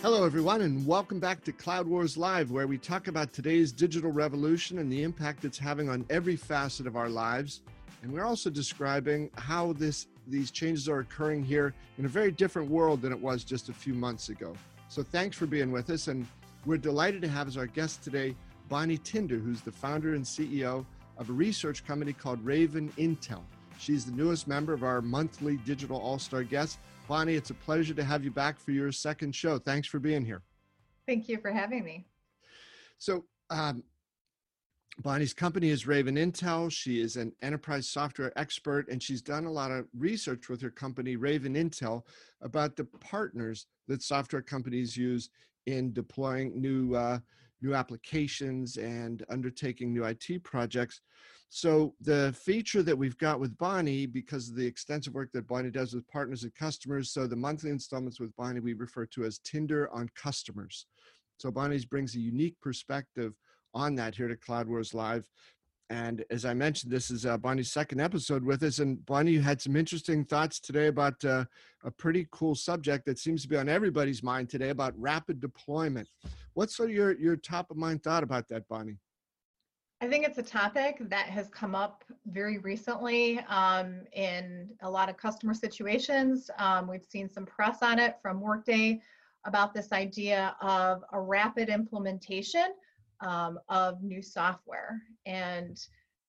Hello, everyone, and welcome back to Cloud Wars Live, where we talk about today's digital revolution and the impact it's having on every facet of our lives. And we're also describing how this these changes are occurring here in a very different world than it was just a few months ago. So thanks for being with us, and we're delighted to have as our guest today Bonnie Tinder, who's the founder and CEO of a research company called Raven Intel. She's the newest member of our monthly digital all-star guests Bonnie, it's a pleasure to have you back for your second show. Thanks for being here. Thank you for having me. So, um, Bonnie's company is Raven Intel. She is an enterprise software expert, and she's done a lot of research with her company, Raven Intel, about the partners that software companies use in deploying new uh, new applications and undertaking new IT projects. So the feature that we've got with Bonnie, because of the extensive work that Bonnie does with partners and customers, so the monthly installments with Bonnie we refer to as Tinder on customers. So Bonnie's brings a unique perspective on that here to Cloud Wars Live. And as I mentioned, this is uh, Bonnie's second episode with us. And Bonnie, you had some interesting thoughts today about uh, a pretty cool subject that seems to be on everybody's mind today about rapid deployment. What's sort of your, your top of mind thought about that, Bonnie? I think it's a topic that has come up very recently um, in a lot of customer situations. Um, we've seen some press on it from Workday about this idea of a rapid implementation um, of new software. And,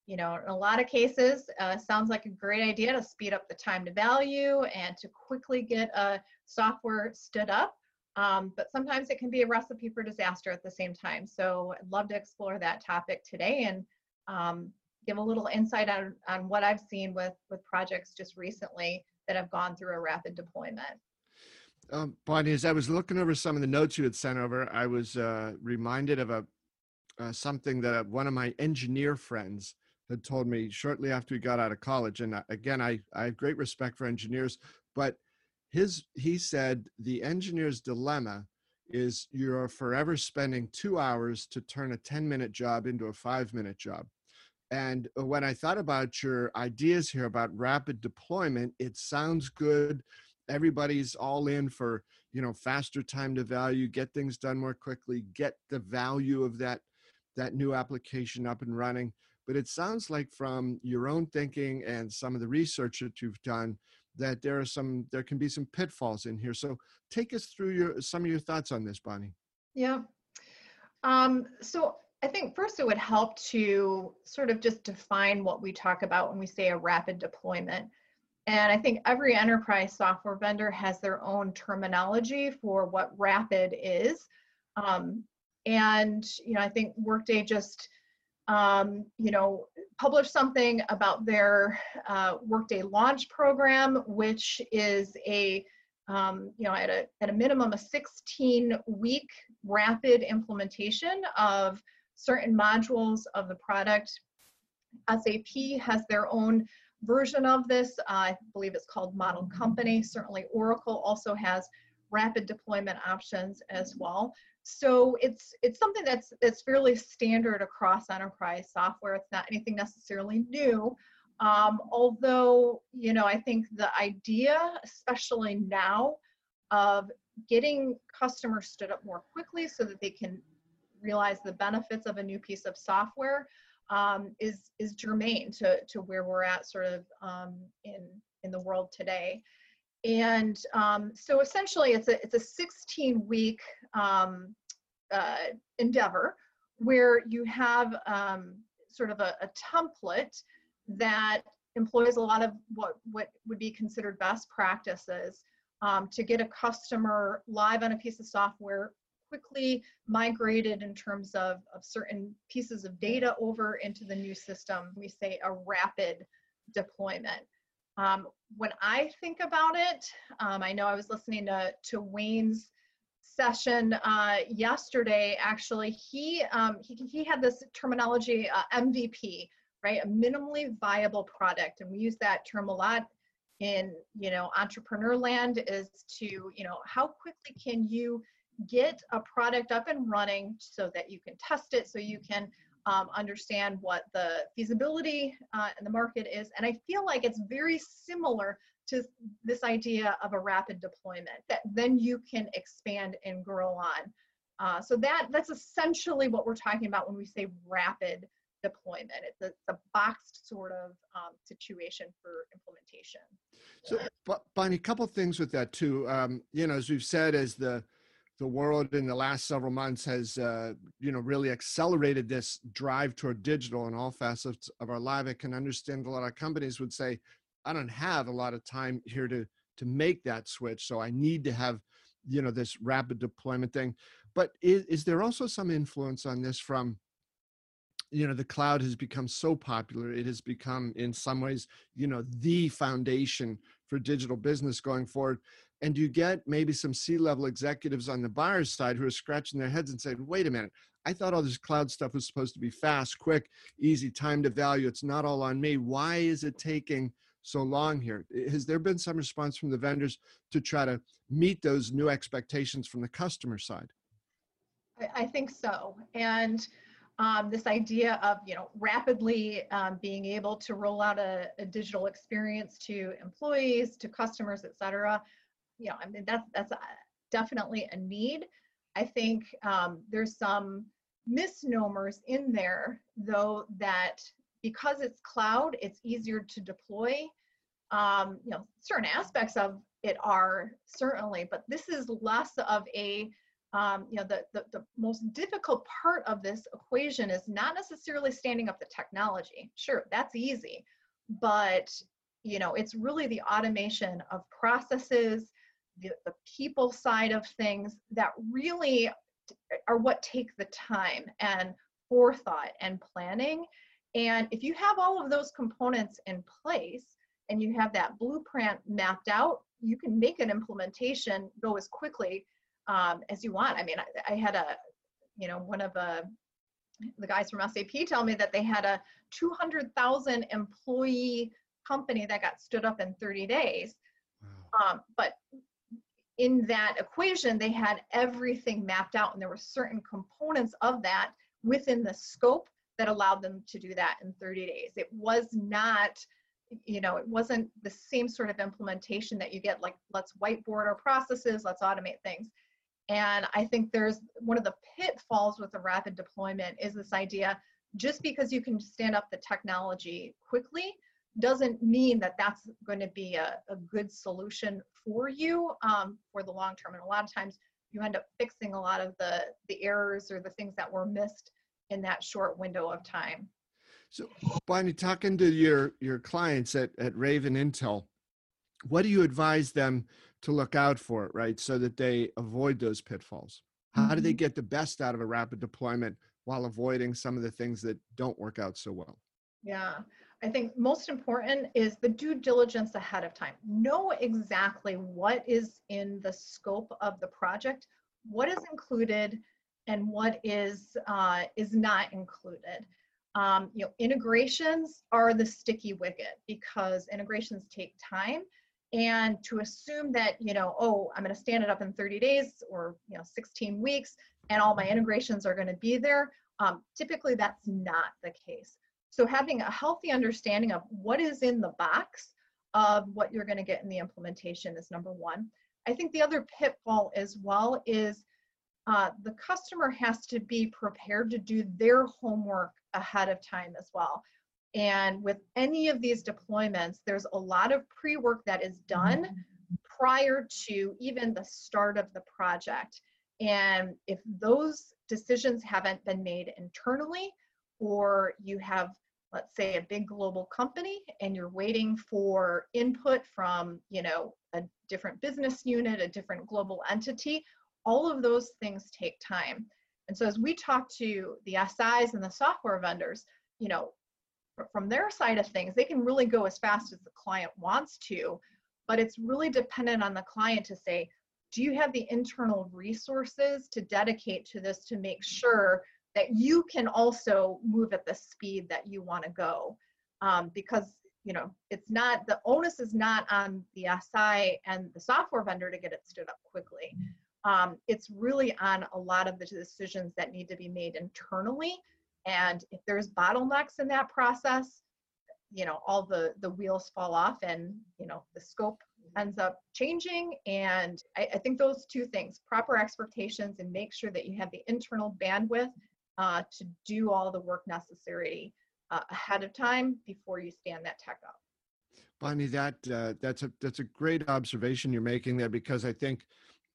you know, in a lot of cases, uh, sounds like a great idea to speed up the time to value and to quickly get a software stood up. Um, but sometimes it can be a recipe for disaster at the same time. So I'd love to explore that topic today and um, give a little insight on, on what I've seen with, with projects just recently that have gone through a rapid deployment. Um, Bonnie, as I was looking over some of the notes you had sent over, I was uh, reminded of a uh, something that one of my engineer friends had told me shortly after we got out of college. And uh, again, I, I have great respect for engineers, but his he said the engineer's dilemma is you're forever spending two hours to turn a 10 minute job into a five minute job and when i thought about your ideas here about rapid deployment it sounds good everybody's all in for you know faster time to value get things done more quickly get the value of that that new application up and running but it sounds like from your own thinking and some of the research that you've done that there are some there can be some pitfalls in here. So take us through your some of your thoughts on this, Bonnie. Yeah. Um, so I think first it would help to sort of just define what we talk about when we say a rapid deployment. And I think every enterprise software vendor has their own terminology for what rapid is. Um, and you know, I think Workday just um, you know, published something about their uh, Workday launch program, which is a, um, you know, at a, at a minimum, a 16 week rapid implementation of certain modules of the product. SAP has their own version of this. Uh, I believe it's called Model Company. Certainly Oracle also has rapid deployment options as well. So it's it's something that's that's fairly standard across enterprise software. It's not anything necessarily new. Um, although, you know, I think the idea, especially now, of getting customers stood up more quickly so that they can realize the benefits of a new piece of software um, is is germane to to where we're at sort of um, in in the world today. And um, so essentially it's a, it's a 16 week um, uh, endeavor where you have um, sort of a, a, template that employs a lot of what, what would be considered best practices um, to get a customer live on a piece of software quickly migrated in terms of, of certain pieces of data over into the new system. We say a rapid deployment. Um, when I think about it, um, I know I was listening to, to Wayne's session uh, yesterday. Actually, he, um, he he had this terminology uh, MVP, right? A minimally viable product, and we use that term a lot in you know entrepreneur land. Is to you know how quickly can you get a product up and running so that you can test it, so you can um, understand what the feasibility uh, in the market is. And I feel like it's very similar to this idea of a rapid deployment that then you can expand and grow on. Uh, so that that's essentially what we're talking about when we say rapid deployment. It's a, it's a boxed sort of um, situation for implementation. So, Bonnie, a couple things with that too. Um, you know, as we've said, as the the world in the last several months has, uh, you know, really accelerated this drive toward digital in all facets of our life. I can understand a lot of companies would say, "I don't have a lot of time here to to make that switch, so I need to have, you know, this rapid deployment thing." But is, is there also some influence on this from you know the cloud has become so popular it has become in some ways you know the foundation for digital business going forward and you get maybe some c-level executives on the buyer's side who are scratching their heads and saying wait a minute. I thought all this cloud stuff was supposed to be fast quick easy time to value. It's not all on me. Why is it taking so long here? Has there been some response from the vendors to try to meet those new expectations from the customer side? I, think so. And um, this idea of you know rapidly um, being able to roll out a, a, digital experience to employees to customers et cetera you know i mean that's that's a, definitely a need i think um, there's some misnomers in there though that because it's cloud it's easier to deploy um, you know certain aspects of it are certainly but this is less of a um, you know, the, the, the most difficult part of this equation is not necessarily standing up the technology. Sure, that's easy, but you know, it's really the automation of processes, the, the people side of things that really are what take the time and forethought and planning. And if you have all of those components in place and you have that blueprint mapped out, you can make an implementation go as quickly um, as you want. I mean, I, I had a, you know, one of uh, the guys from SAP tell me that they had a 200,000 employee company that got stood up in 30 days. Wow. Um, but in that equation, they had everything mapped out, and there were certain components of that within the scope that allowed them to do that in 30 days. It was not, you know, it wasn't the same sort of implementation that you get like, let's whiteboard our processes, let's automate things. And I think there's one of the pitfalls with the rapid deployment is this idea just because you can stand up the technology quickly doesn't mean that that's going to be a, a good solution for you um, for the long term. And a lot of times you end up fixing a lot of the, the errors or the things that were missed in that short window of time. So, Bonnie, talking to your your clients at, at Raven Intel, what do you advise them to look out for, right? So that they avoid those pitfalls. How mm-hmm. do they mm-hmm. get the best out of a rapid deployment while avoiding some of the things that don't work out so well? Yeah, I think most important is the due diligence ahead of time. Know exactly what is in the scope of the project, what is included, and what is uh, is not included. Um, you know, integrations are the sticky wicket because integrations take time and to assume that you know oh i'm going to stand it up in 30 days or you know 16 weeks and all my integrations are going to be there um, typically that's not the case so having a healthy understanding of what is in the box of what you're going to get in the implementation is number one. I think the other pitfall as well is uh, the customer has to be prepared to do their homework ahead of time as well. And with any of these deployments, there's a lot of pre work that is done prior to even the start of the project. And if those decisions haven't been made internally, or you have, let's say, a big global company and you're waiting for input from, you know, a different business unit, a different global entity, all of those things take time. And so as we talk to the SIs and the software vendors, you know, from their side of things, they can really go as fast as the client wants to, but it's really dependent on the client to say, do you have the internal resources to dedicate to this to make sure that you can also move at the speed that you want to go? Um, because you know it's not the onus is not on the SI and the software vendor to get it stood up quickly. Um, it's really on a lot of the decisions that need to be made internally and if there's bottlenecks in that process, you know all the the wheels fall off and you know the scope ends up changing and I, I think those two things proper expectations and make sure that you have the internal bandwidth uh, to do all the work necessary uh, ahead of time before you stand that tech up Bonnie, that uh, that's a that's a great observation you're making there because I think,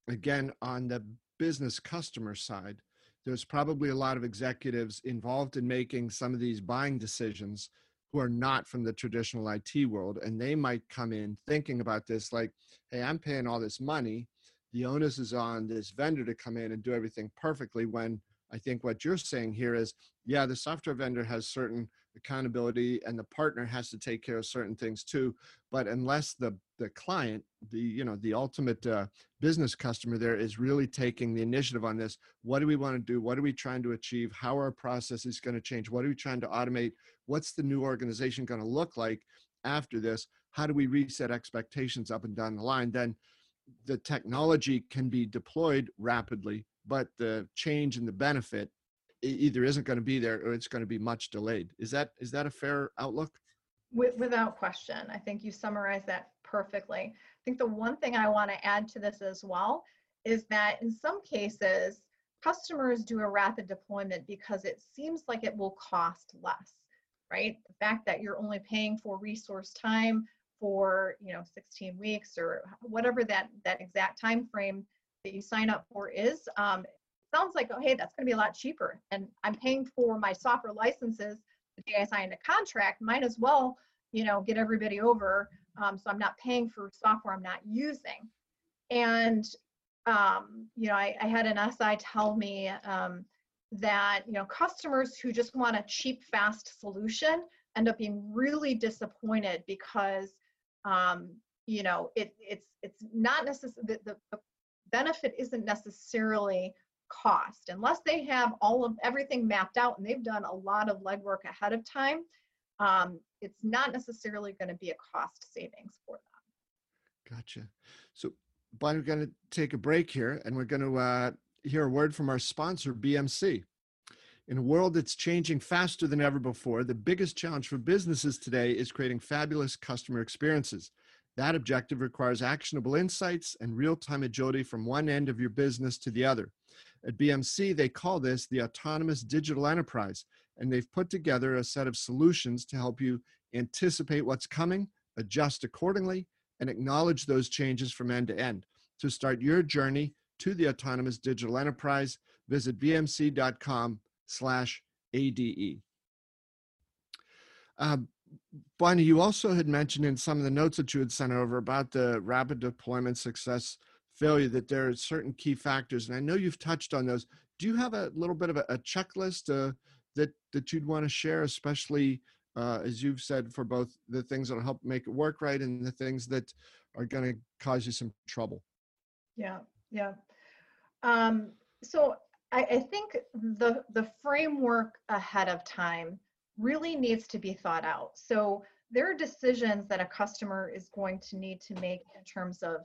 again, on the business customer side, there's probably a lot of executives involved in making some of these buying decisions who are not from the traditional IT world, and they might come in thinking about this like, "Hey, I'm paying all this money. The onus is on this vendor to come in and do everything perfectly." When I think what you're saying here is, yeah, the software vendor has certain accountability and the partner has to take care of certain things too but unless the the client the you know the ultimate uh, business customer there is really taking the initiative on this what do we want to do? What are we trying to achieve? How are our processes going to change? What are we trying to automate? What's the new organization going to look like after this? How do we reset expectations up and down the line? Then the technology can be deployed rapidly but the change and the benefit either isn't going to be there or it's going to be much delayed. Is that is that a fair outlook? With, without question, I think you summarized that perfectly. I think the one thing I want to add to this as well is that in some cases, customers do a rapid deployment because it seems like it will cost less, right? The fact that you're only paying for resource time for you know 16 weeks or whatever that that exact time frame that you sign up for is um, sounds like, oh, hey, that's going to be a lot cheaper. And I'm paying for my software licenses the day I signed a contract. Might as well, you know, get everybody over. Um, so I'm not paying for software I'm not using. And, um, you know, I, I, had an SI tell me um, that, you know, customers who just want a cheap, fast solution end up being really disappointed because, um, you know, it, it's, it's not necessarily, the, the benefit isn't necessarily cost. Unless they have all of everything mapped out and they've done a lot of legwork ahead of time um, it's not necessarily going to be a cost savings for them. Gotcha. So Bonnie, we're going to take a break here and we're going to uh, hear a word from our sponsor bmc in a world that's changing faster than ever before the biggest challenge for businesses today is creating fabulous customer experiences that objective requires actionable insights and real-time agility from one end of your business to the other at BMC, they call this the autonomous digital enterprise, and they've put together a set of solutions to help you anticipate what's coming, adjust accordingly, and acknowledge those changes from end to end. To start your journey to the autonomous digital enterprise, visit bmc.com slash ADE. Um, Bonnie, you also had mentioned in some of the notes that you had sent over about the rapid deployment success failure that there are certain key factors and i know you've touched on those. Do you have a little bit of a, a checklist uh, that that you'd want to share especially uh, as you've said for both the things that'll help make it work right and the things that are going to cause you some trouble? Yeah yeah. Um, so I, I think the the framework ahead of time really needs to be thought out so there are decisions that a customer is going to need to make in terms of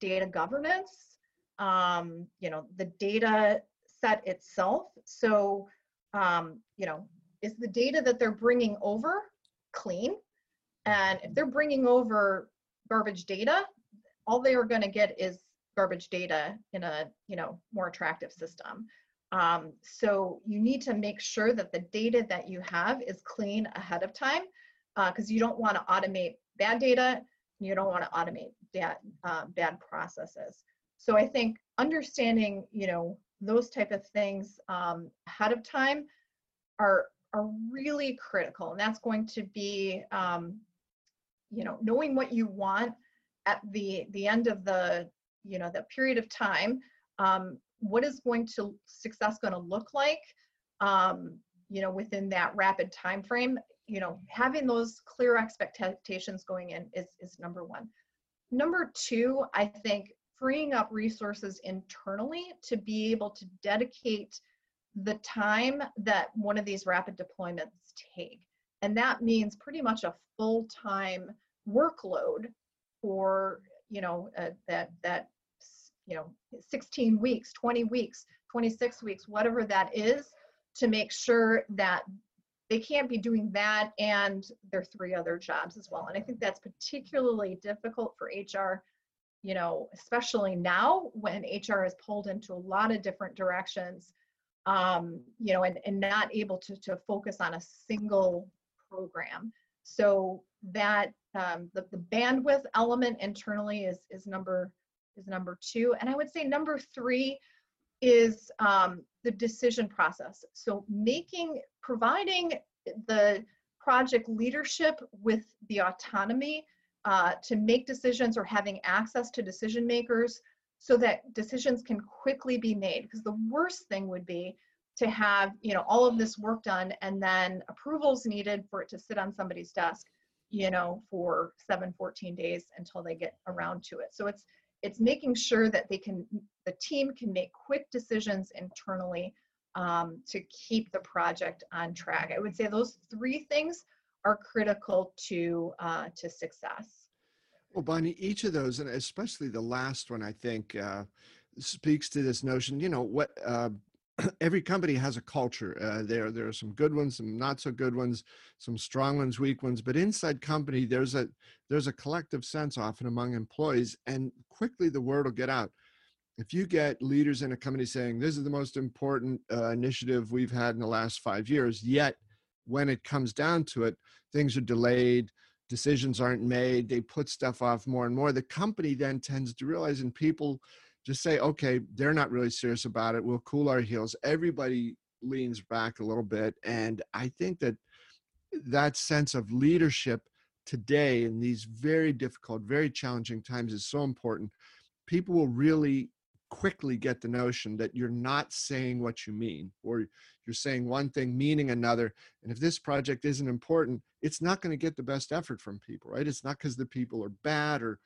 data governance, um, you know, the data set itself. So, um, you know, is the data that they're bringing over clean? And if they're bringing over garbage data, all they are going to get is garbage data in a, you know, more attractive system. Um, so you need to make sure that the data that you have is clean ahead of time because uh, you don't want to automate bad data. You don't want to automate bad, uh, bad processes. So I think understanding, you know, those type of things um, ahead of time are are really critical, and that's going to be, um, you know, knowing what you want at the the end of the, you know, the period of time. Um, what is going to success going to look like? Um, you know, within that rapid time frame. You know, having those clear expectations going in is is number one. Number two, I think freeing up resources internally to be able to dedicate the time that one of these rapid deployments take. And that means pretty much a full-time workload for, you know, uh, that, that, you know, 16 weeks, 20 weeks, 26 weeks, whatever that is, to make sure that they can't be doing that and their three other jobs as well. And I think that's particularly difficult for HR, you know, especially now when HR is pulled into a lot of different directions, um, you know, and, and not able to, to focus on a single program. So that um, the, the bandwidth element internally is, is number is number two. And I would say number three is um, the decision process. So making, providing the project leadership with the autonomy uh, to make decisions or having access to decision makers so that decisions can quickly be made. Because the worst thing would be to have you know all of this work done and then approvals needed for it to sit on somebody's desk you know for 7 14 days until they get around to it so it's it's making sure that they can the team can make quick decisions internally um, to keep the project on track. I would say those three things are critical to uh, to success. Well bonnie each of those and especially the last one i think uh, speaks to this notion you know what uh, every company has a culture. Uh, there, there are some good ones, some not so good ones, some strong ones, weak ones. But inside company, there's a there's a collective sense often among employees, and quickly the word will get out. If you get leaders in a company saying this is the most important uh, initiative we've had in the last five years, yet when it comes down to it, things are delayed, decisions aren't made, they put stuff off more and more. The company then tends to realize, and people just say, okay, they're not really serious about it. We'll cool our heels. Everybody leans back a little bit. And I think that that sense of leadership today in these very difficult, very challenging times is so important. People will really quickly get the notion that you're not saying what you mean, or you're saying one thing, meaning another. And if this project isn't important, it's not going to get the best effort from people, right? It's not because the people are bad or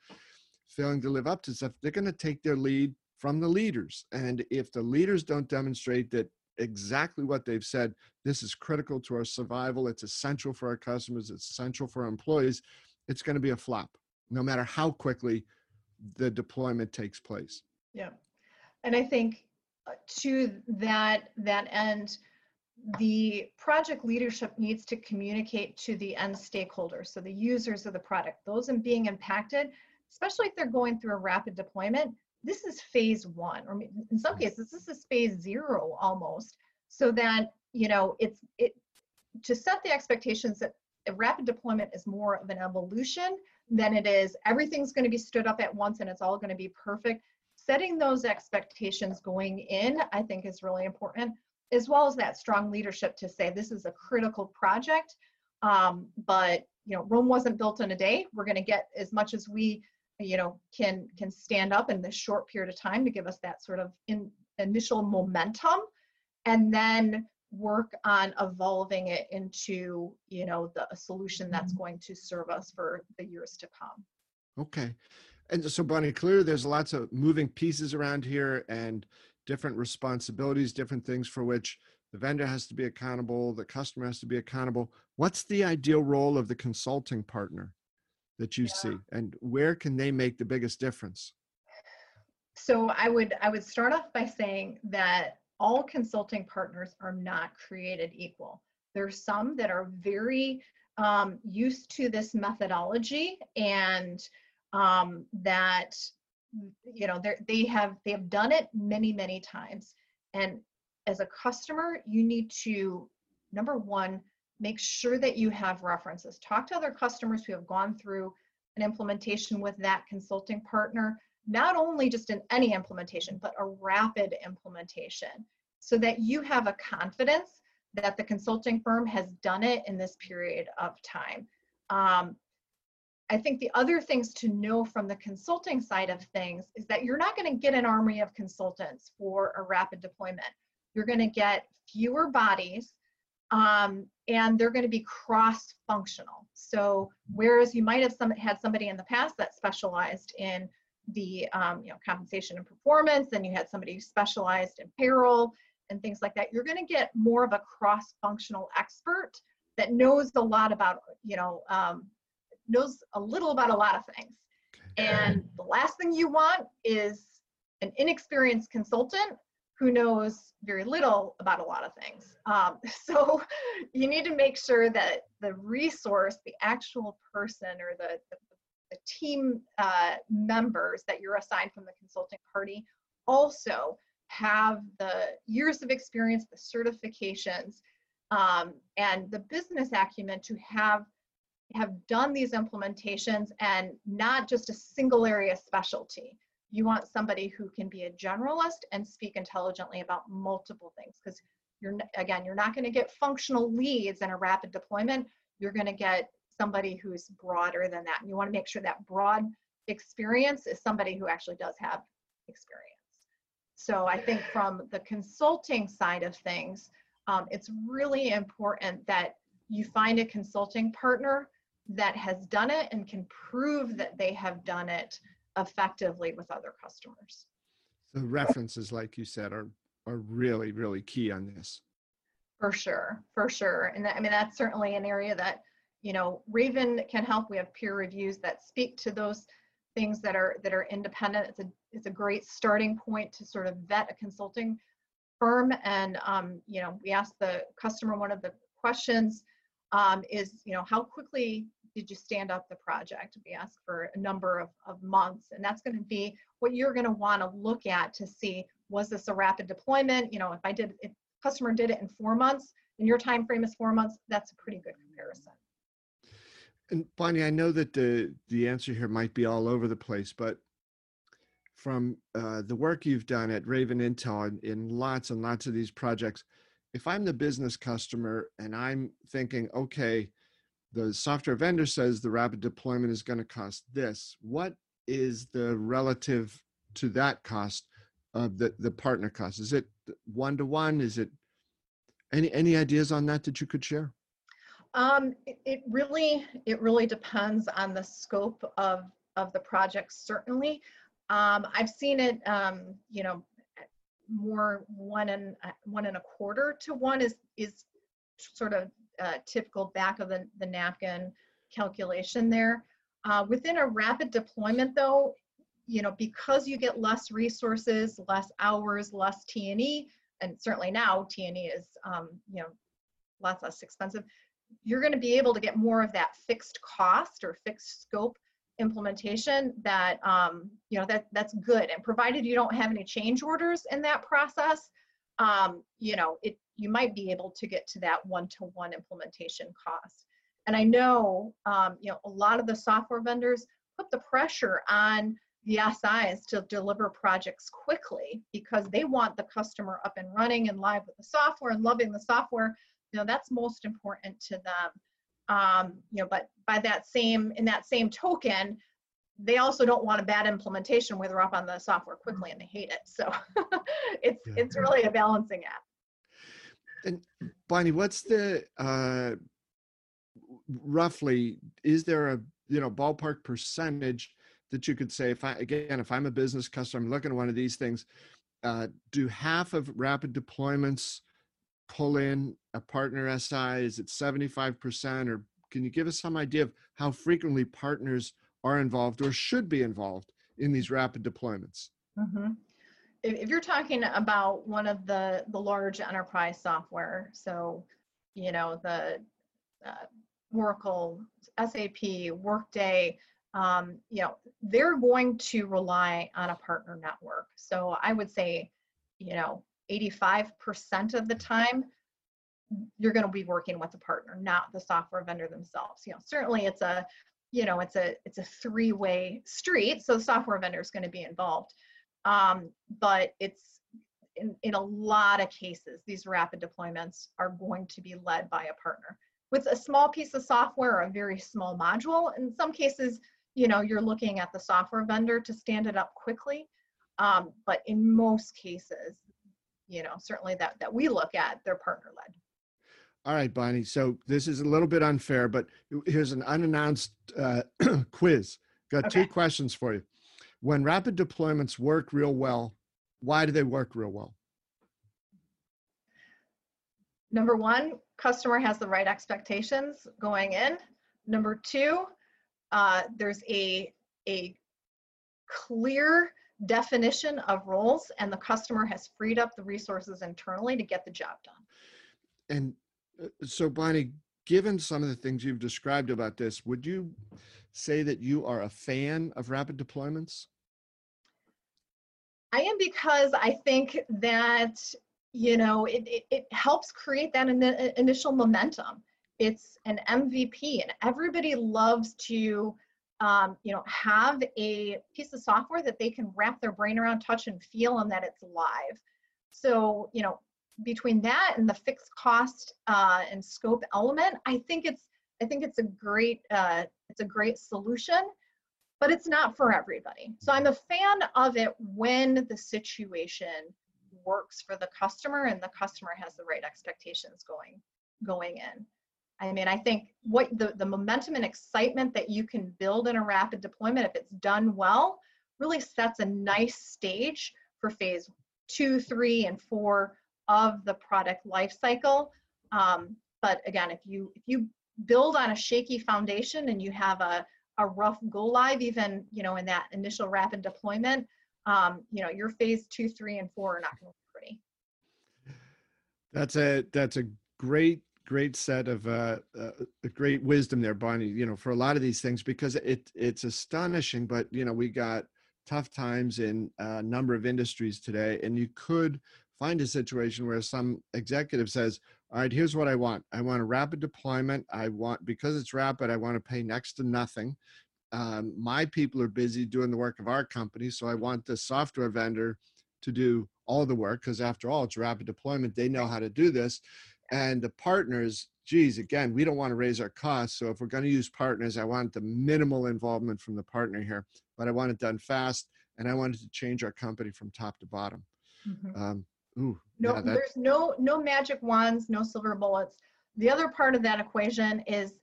failing to live up to stuff, they're going to take their lead from the leaders. And if the leaders don't demonstrate that exactly what they've said, this is critical to our survival, it's essential for our customers, it's essential for our employees, it's going to be a flop, no matter how quickly the deployment takes place. Yeah. And I think uh, to that that end, the project leadership needs to communicate to the end stakeholders, so the users of the product, those in being impacted, especially if they're going through a rapid deployment, this is phase one, or in some cases, this is phase zero almost. So that, you know, it's it to set the expectations that a rapid deployment is more of an evolution than it is everything's going to be stood up at once and it's all going to be perfect. Setting those expectations going in, I think, is really important, as well as that strong leadership to say this is a critical project. Um, but you know, Rome wasn't built in a day. We're going to get as much as we you know can can stand up in this short period of time to give us that sort of in, initial momentum and then work on evolving it into you know the a solution that's mm-hmm. going to serve us for the years to come. Okay. And so bonnie clearly there's lots of moving pieces around here and different responsibilities different things for which the vendor has to be accountable the customer has to be accountable. What's the ideal role of the consulting partner that you yeah. see and where can they make the biggest difference? So i would i would start off by saying that all consulting partners are not created equal. There's some that are very um, used to this methodology and um, that you know they they have they have done it many many times. And as a customer you need to number one make sure that you have references. Talk to other customers who have gone through an implementation with that consulting partner, not only just in any implementation, but a rapid implementation, so that you have a confidence that the consulting firm has done it in this period of time. Um, I think the other things to know from the consulting side of things is that you're not going to get an army of consultants for a rapid deployment. You're going to get fewer bodies um, and they're going to be cross-functional. So whereas you might have some, had somebody in the past that specialized in the um, you know compensation and performance, and you had somebody who specialized in payroll and things like that, you're going to get more of a cross-functional expert that knows a lot about you know um, knows a little about a lot of things. And the last thing you want is an inexperienced consultant who knows very little about a lot of things. Um, so you need to make sure that the resource, the actual person or the, the, the team uh, members that you're assigned from the consulting party also have the years of experience, the certifications, um, and the business acumen to have have done these implementations and not just a single area specialty. You want somebody who can be a generalist and speak intelligently about multiple things because you're again, you're not going to get functional leads in a rapid deployment. You're going to get somebody who's broader than that. And you want to make sure that broad experience is somebody who actually does have experience. So I think from the consulting side of things, um, it's really important that you find a consulting partner that has done it and can prove that they have done it effectively with other customers. The references, like you said, are are really really key on this. For sure, for sure, and that, I mean that's certainly an area that you know Raven can help. We have peer reviews that speak to those things that are that are independent. It's a it's a great starting point to sort of vet a consulting firm. And um, you know, we ask the customer one of the questions um, is you know how quickly did you stand up the project? We ask for a number of, of months, and that's going to be what you're going to want to look at to see was this a rapid deployment? You know, if I did, if customer did it in four months, and your time frame is four months, that's a pretty good comparison. And Bonnie, I know that the the answer here might be all over the place, but from uh, the work you've done at Raven Intel in, in lots and lots of these projects, if I'm the business customer and I'm thinking, okay, the software vendor says the rapid deployment is going to cost this, what is the relative to that cost of the, the partner cost? Is it one to one? Is it any any ideas on that that you could share? Um, it, it really it really depends on the scope of of the project. Certainly, um, I've seen it. Um, you know, more one and uh, one and a quarter to one is is sort of uh, typical back of the, the napkin calculation there. Uh, within a rapid deployment, though, you know, because you get less resources, less hours, less T&E, and certainly now T&E is, um, you know, lots less expensive you're going to be able to get more of that fixed cost or fixed scope implementation that um, you know that that's good and provided you don't have any change orders in that process um, you know it you might be able to get to that one-to-one implementation cost. And i know um, you know a lot of the software vendors put the pressure on the SIs to deliver projects quickly because they want the customer up and running and live with the software and loving the software. You know that's most important to them. Um, you know but by that same in that same token they also don't want a bad implementation where they're up on the software quickly and they hate it. So it's yeah. it's really a balancing act and bonnie what's the uh roughly is there a you know ballpark percentage that you could say if i again if i'm a business customer i'm looking at one of these things uh, do half of rapid deployments pull in a partner SI? Is it 75%? Or can you give us some idea of how frequently partners are involved or should be involved in these rapid deployments? Mm-hmm. If, you're talking about one of the, the large enterprise software, so, you know, the uh, Oracle, SAP, Workday, um, you know, they're going to rely on a partner network. So I would say, you know, 85% of the time you're going to be working with a partner not the software vendor themselves you know certainly it's a you know it's a it's a three way street so the software vendor is going to be involved um, but it's in, in a lot of cases these rapid deployments are going to be led by a partner. With a small piece of software or a very small module in some cases you know you're looking at the software vendor to stand it up quickly. Um, but in most cases you know certainly that that we look at they're partner led all right bonnie so this is a little bit unfair but here's an unannounced uh, quiz. Got okay. two questions for you when rapid deployments work real well why do they work real well number one customer has the right expectations going in number two uh, there's a a clear definition of roles and the customer has freed up the resources internally to get the job done. And uh, so, Bonnie, given some of the things you've described about this, would you say that you are a fan of rapid deployments? I am because I think that you know it, it, it helps create that in, initial momentum. It's an MVP, and everybody loves to um, you know have a piece of software that they can wrap their brain around, touch, and feel, and that it's live. So you know between that and the fixed cost uh, and scope element, I think it's I think it's a great uh, it's a great solution but it's not for everybody. So I'm a fan of it when the situation works for the customer and the customer has the right expectations going going in. I mean, I think what the, the momentum and excitement that you can build in a rapid deployment, if it's done well, really sets a nice stage for phase two, three, and four of the product life cycle. Um, but again, if you if you build on a shaky foundation and you have a a rough go live, even you know in that initial rapid deployment, um, you know your phase two, three, and four are not going to be pretty. That's a that's a great great set of uh, uh, great wisdom there, Bonnie. You know, for a lot of these things because it it's astonishing, but you know we got tough times in a number of industries today, and you could find a situation where some executive says, all right, here's what I want. I want a rapid deployment. I want, because it's rapid, I want to pay next to nothing. Um, my people are busy doing the work of our company. So I want the software vendor to do all the work because after all, it's rapid deployment. They know how to do this. And the partners, geez, again, we don't want to raise our costs. So if we're going to use partners, I want the minimal involvement from the partner here, but I want it done fast and I wanted to change our company from top to bottom. Mm-hmm. Um, Ooh, no, yeah, there's no no magic wands, no silver bullets. The other part of that equation is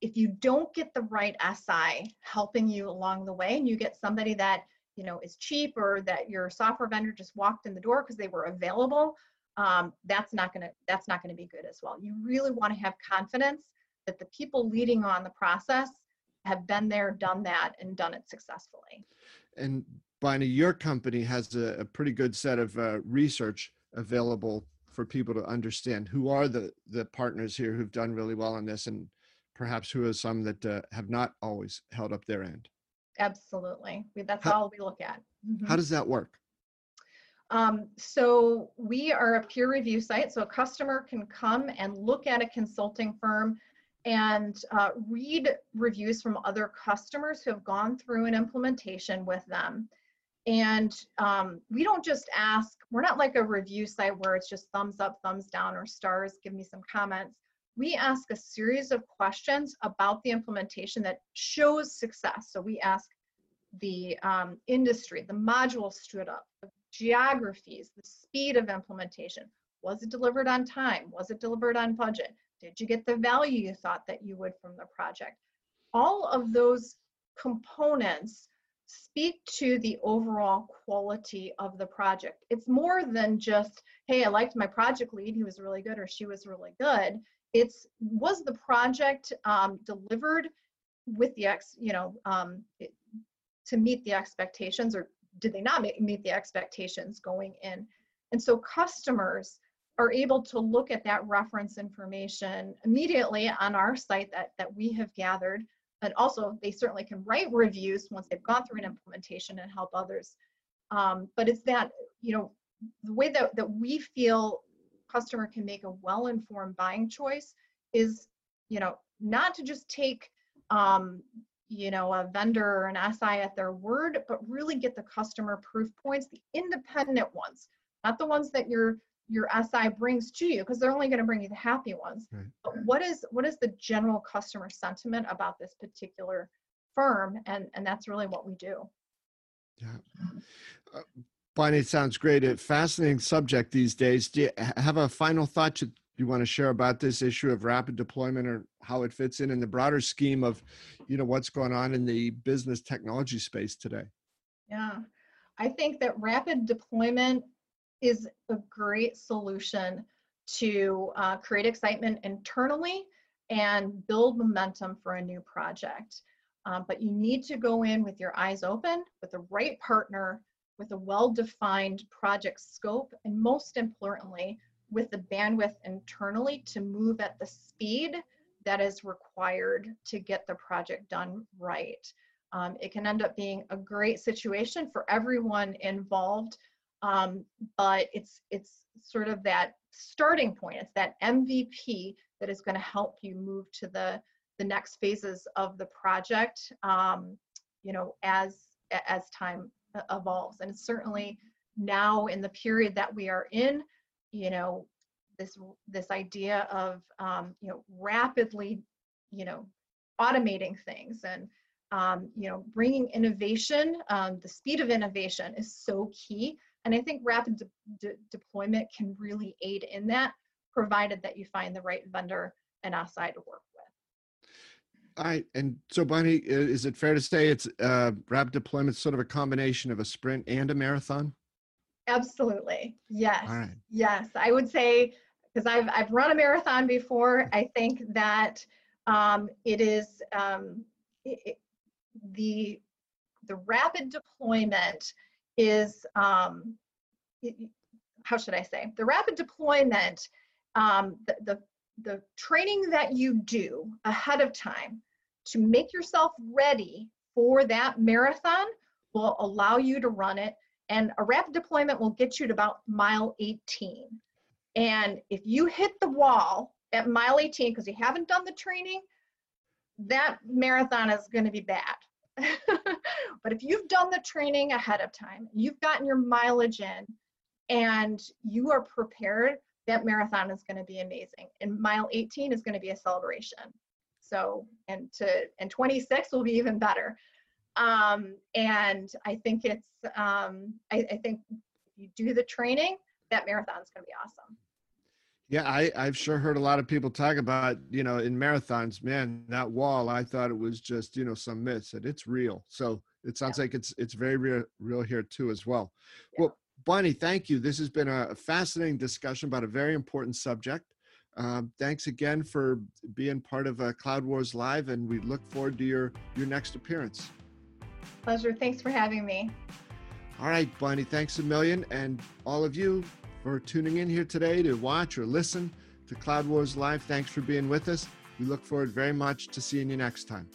if you don't get the right SI helping you along the way, and you get somebody that you know is cheap or that your software vendor just walked in the door because they were available, um, that's not gonna that's not gonna be good as well. You really want to have confidence that the people leading on the process have been there, done that, and done it successfully. And Bonnie, your company has a, a pretty good set of uh, research available for people to understand who are the the partners here who've done really well on this, and perhaps who are some that uh, have not always held up their end. Absolutely, that's how, all we look at. Mm-hmm. How does that work? Um, so we are a peer review site, so a customer can come and look at a consulting firm and uh, read reviews from other customers who have gone through an implementation with them and um, we don't just ask, we're not like a review site where it's just thumbs up, thumbs down, or stars, give me some comments. We ask a series of questions about the implementation that shows success. So we ask the um, industry, the module stood up, the geographies, the speed of implementation. Was it delivered on time? Was it delivered on budget? Did you get the value you thought that you would from the project? All of those components speak to the overall quality of the project. It's more than just, hey, I liked my project lead, he was really good or she was really good. It's was the project um, delivered with the ex, you know, um, it, to meet the expectations or did they not meet the expectations going in? And so customers are able to look at that reference information immediately on our site that, that we have gathered and also they certainly can write reviews once they've gone through an implementation and help others. Um, but it's that you know the way that, that we feel customer can make a well-informed buying choice is you know not to just take um, you know a vendor or an si at their word but really get the customer proof points the independent ones not the ones that you're your SI brings to you because they're only going to bring you the happy ones. Right. But what is what is the general customer sentiment about this particular firm and and that's really what we do. Yeah. Uh, Bonnie, it sounds great. A fascinating subject these days. Do you have a final thought to, you want to share about this issue of rapid deployment or how it fits in in the broader scheme of, you know, what's going on in the business technology space today? Yeah, I think that rapid deployment is a great solution to uh, create excitement internally and build momentum for a new project. Um, but you need to go in with your eyes open, with the right partner, with a well-defined project scope, and most importantly, with the bandwidth internally to move at the speed that is required to get the project done right. Um, it can end up being a great situation for everyone involved, um, but it's it's sort of that starting point. It's that MVP that is going to help you move to the the next phases of the project. Um, you know, as as time evolves, and certainly now in the period that we are in, you know, this this idea of um, you know rapidly, you know, automating things and um, you know bringing innovation. Um, the speed of innovation is so key, and I think rapid de de deployment can really aid in that, provided that you find the right vendor and SI to work with. all right. And so, Bonnie, is it fair to say it's uh, rapid deployment, sort of a combination of a sprint and a marathon? Absolutely. Yes. Yes. I would say, because I've, I've run a marathon before, I think that um, it is um, it, the, the rapid deployment is, um, how should I say, the rapid deployment, um, the, the the training that you do ahead of time to make yourself ready for that marathon will allow you to run it. And a rapid deployment will get you to about mile 18. And if you hit the wall at mile 18 because you haven't done the training, that marathon is going to be bad. but if you've done the training ahead of time, you've gotten your mileage in, and you are prepared, that marathon is going to be amazing. And mile 18 is going to be a celebration. So, and to, and 26 will be even better. Um, and I think it's, um, I, I think you do the training, that marathon is going to be awesome. Yeah, I, I've sure heard a lot of people talk about, you know, in marathons, man, that wall, I thought it was just, you know, some myths and it's real. So it sounds yeah. like it's, it's very real, real here too, as well. Yeah. Well, Bonnie, thank you. This has been a fascinating discussion about a very important subject. Um, thanks again for being part of uh, Cloud Wars Live, and we look forward to your, your next appearance. Pleasure. Thanks for having me. All right, Bonnie, thanks a million. And all of you for tuning in here today to watch or listen to Cloud Wars Live. Thanks for being with us. We look forward very much to seeing you next time.